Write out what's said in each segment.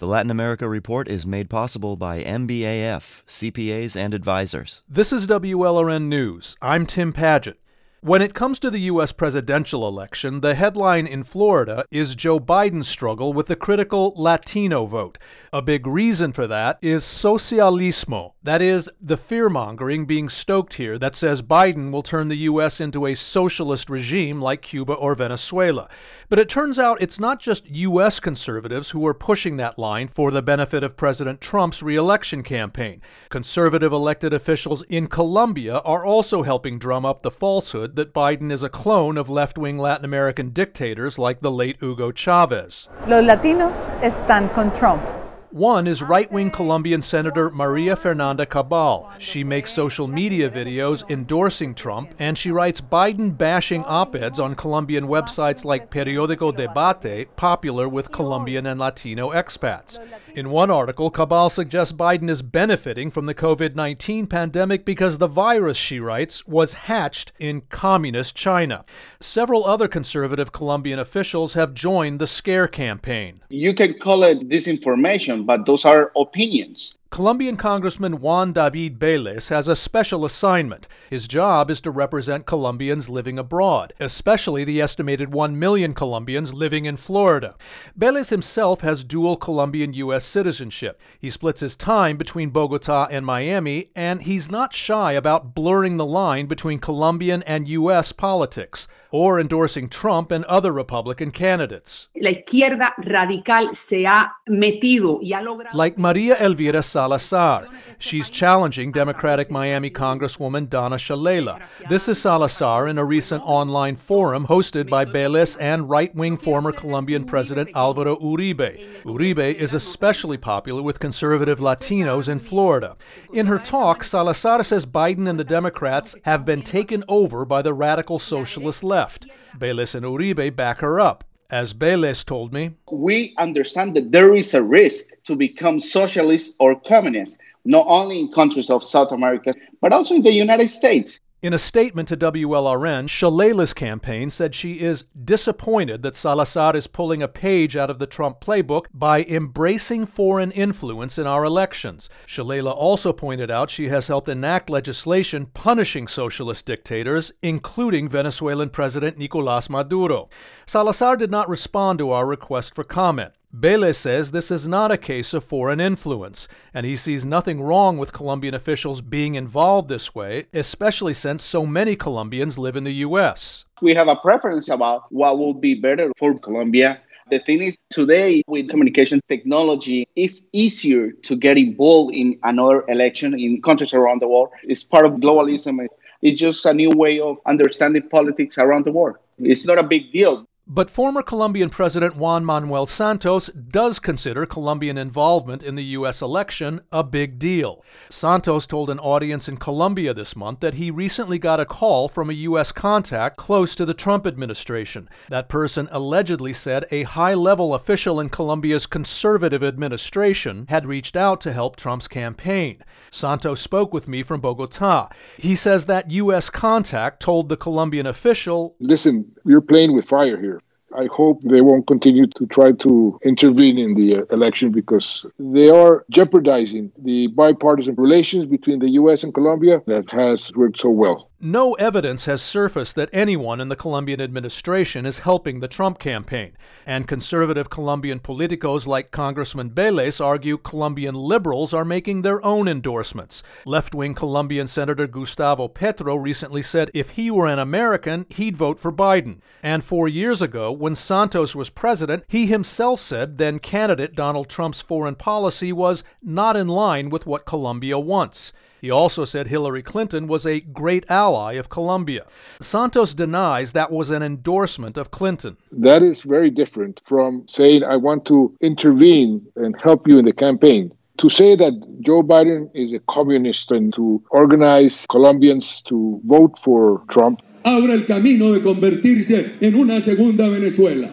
The Latin America Report is made possible by MBAF, CPAs and advisors. This is WLRN News. I'm Tim Padgett. When it comes to the U.S. presidential election, the headline in Florida is Joe Biden's struggle with the critical Latino vote. A big reason for that is socialismo, that is, the fear mongering being stoked here that says Biden will turn the U.S. into a socialist regime like Cuba or Venezuela. But it turns out it's not just U.S. conservatives who are pushing that line for the benefit of President Trump's reelection campaign. Conservative elected officials in Colombia are also helping drum up the falsehood that Biden is a clone of left wing Latin American dictators like the late Hugo Chavez. Los latinos están con Trump. One is right wing Colombian Senator Maria Fernanda Cabal. She makes social media videos endorsing Trump, and she writes Biden bashing op eds on Colombian websites like Periodico Debate, popular with Colombian and Latino expats. In one article, Cabal suggests Biden is benefiting from the COVID 19 pandemic because the virus, she writes, was hatched in communist China. Several other conservative Colombian officials have joined the scare campaign. You can call it disinformation but those are opinions. Colombian Congressman Juan David Vélez has a special assignment. His job is to represent Colombians living abroad, especially the estimated 1 million Colombians living in Florida. Vélez himself has dual Colombian U.S. citizenship. He splits his time between Bogota and Miami, and he's not shy about blurring the line between Colombian and U.S. politics, or endorsing Trump and other Republican candidates. La izquierda radical se ha metido y ha logrado. Like Maria Elvira Salazar. She's challenging Democratic Miami Congresswoman Donna Shalala. This is Salazar in a recent online forum hosted by Vélez and right wing former Colombian President Alvaro Uribe. Uribe is especially popular with conservative Latinos in Florida. In her talk, Salazar says Biden and the Democrats have been taken over by the radical socialist left. Vélez and Uribe back her up. As Vélez told me, we understand that there is a risk to become socialist or communist, not only in countries of South America, but also in the United States. In a statement to WLRN, Shalala's campaign said she is disappointed that Salazar is pulling a page out of the Trump playbook by embracing foreign influence in our elections. Shalala also pointed out she has helped enact legislation punishing socialist dictators, including Venezuelan President Nicolas Maduro. Salazar did not respond to our request for comment. Vélez says this is not a case of foreign influence, and he sees nothing wrong with Colombian officials being involved this way, especially since so many Colombians live in the U.S. We have a preference about what would be better for Colombia. The thing is, today with communications technology, it's easier to get involved in another election in countries around the world. It's part of globalism. It's just a new way of understanding politics around the world. It's not a big deal. But former Colombian President Juan Manuel Santos does consider Colombian involvement in the U.S. election a big deal. Santos told an audience in Colombia this month that he recently got a call from a U.S. contact close to the Trump administration. That person allegedly said a high level official in Colombia's conservative administration had reached out to help Trump's campaign. Santos spoke with me from Bogota. He says that U.S. contact told the Colombian official Listen, you're playing with fire here. I hope they won't continue to try to intervene in the uh, election because they are jeopardizing the bipartisan relations between the U.S. and Colombia that has worked so well. No evidence has surfaced that anyone in the Colombian administration is helping the Trump campaign, and conservative Colombian politicos like Congressman Vélez argue Colombian liberals are making their own endorsements. Left wing Colombian Senator Gustavo Petro recently said if he were an American, he'd vote for Biden. And four years ago, when Santos was president, he himself said then candidate Donald Trump's foreign policy was not in line with what Colombia wants. He also said Hillary Clinton was a great ally of Colombia. Santos denies that was an endorsement of Clinton. That is very different from saying, I want to intervene and help you in the campaign. To say that Joe Biden is a communist and to organize Colombians to vote for Trump. Abre el camino de convertirse en una segunda Venezuela.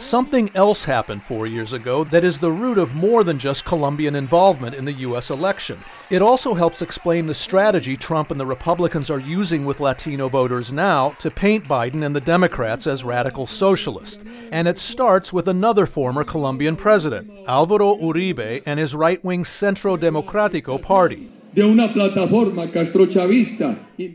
Something else happened four years ago that is the root of more than just Colombian involvement in the U.S. election. It also helps explain the strategy Trump and the Republicans are using with Latino voters now to paint Biden and the Democrats as radical socialists. And it starts with another former Colombian president, Alvaro Uribe, and his right wing Centro Democrático party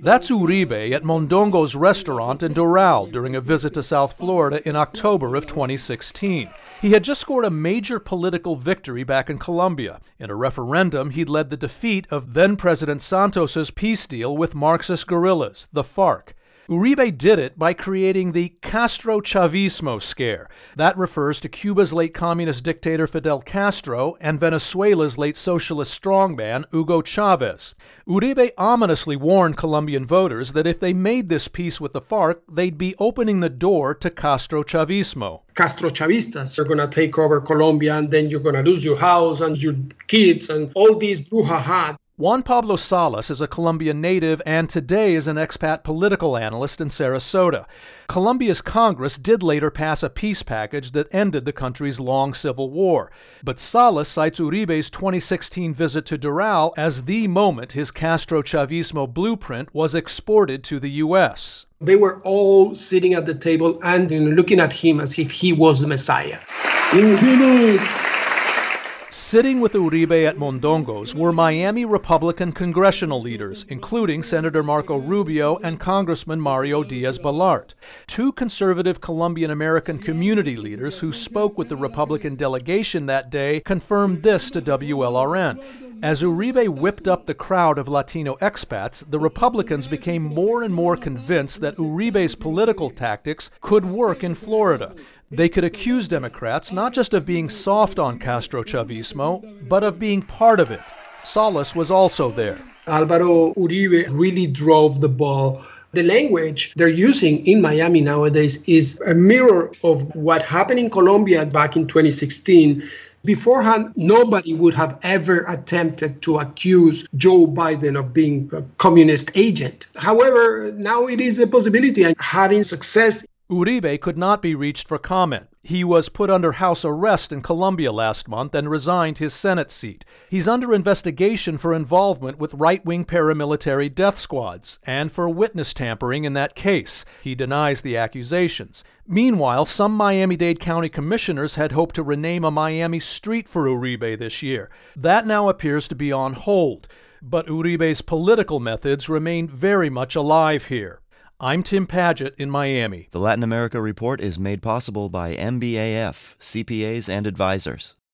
That's Uribe at Mondongo's restaurant in Doral during a visit to South Florida in October of 2016. He had just scored a major political victory back in Colombia. In a referendum, he'd led the defeat of then President Santos's peace deal with Marxist guerrillas, the FARC. Uribe did it by creating the Castro Chavismo scare. That refers to Cuba's late communist dictator Fidel Castro and Venezuela's late socialist strongman Hugo Chavez. Uribe ominously warned Colombian voters that if they made this peace with the FARC, they'd be opening the door to Castro Chavismo. Castro Chavistas are going to take over Colombia and then you're going to lose your house and your kids and all these brouhaha. Juan Pablo Salas is a Colombian native and today is an expat political analyst in Sarasota. Colombia's Congress did later pass a peace package that ended the country's long civil war. But Salas cites Uribe's 2016 visit to Doral as the moment his Castro Chavismo blueprint was exported to the U.S. They were all sitting at the table and you know, looking at him as if he was the Messiah. Sitting with Uribe at Mondongo's were Miami Republican congressional leaders, including Senator Marco Rubio and Congressman Mario Diaz Balart, two conservative Colombian American community leaders who spoke with the Republican delegation that day confirmed this to WLRN. As Uribe whipped up the crowd of Latino expats, the Republicans became more and more convinced that Uribe's political tactics could work in Florida. They could accuse Democrats not just of being soft on Castro Chavismo, but of being part of it. Salas was also there. Alvaro Uribe really drove the ball the language they're using in Miami nowadays is a mirror of what happened in Colombia back in 2016 Beforehand, nobody would have ever attempted to accuse Joe Biden of being a communist agent. However, now it is a possibility and having success. Uribe could not be reached for comment. He was put under house arrest in Colombia last month and resigned his Senate seat. He's under investigation for involvement with right wing paramilitary death squads and for witness tampering in that case. He denies the accusations. Meanwhile, some Miami Dade County commissioners had hoped to rename a Miami street for Uribe this year. That now appears to be on hold. But Uribe's political methods remain very much alive here. I'm Tim Padgett in Miami. The Latin America Report is made possible by MBAF, CPAs and advisors.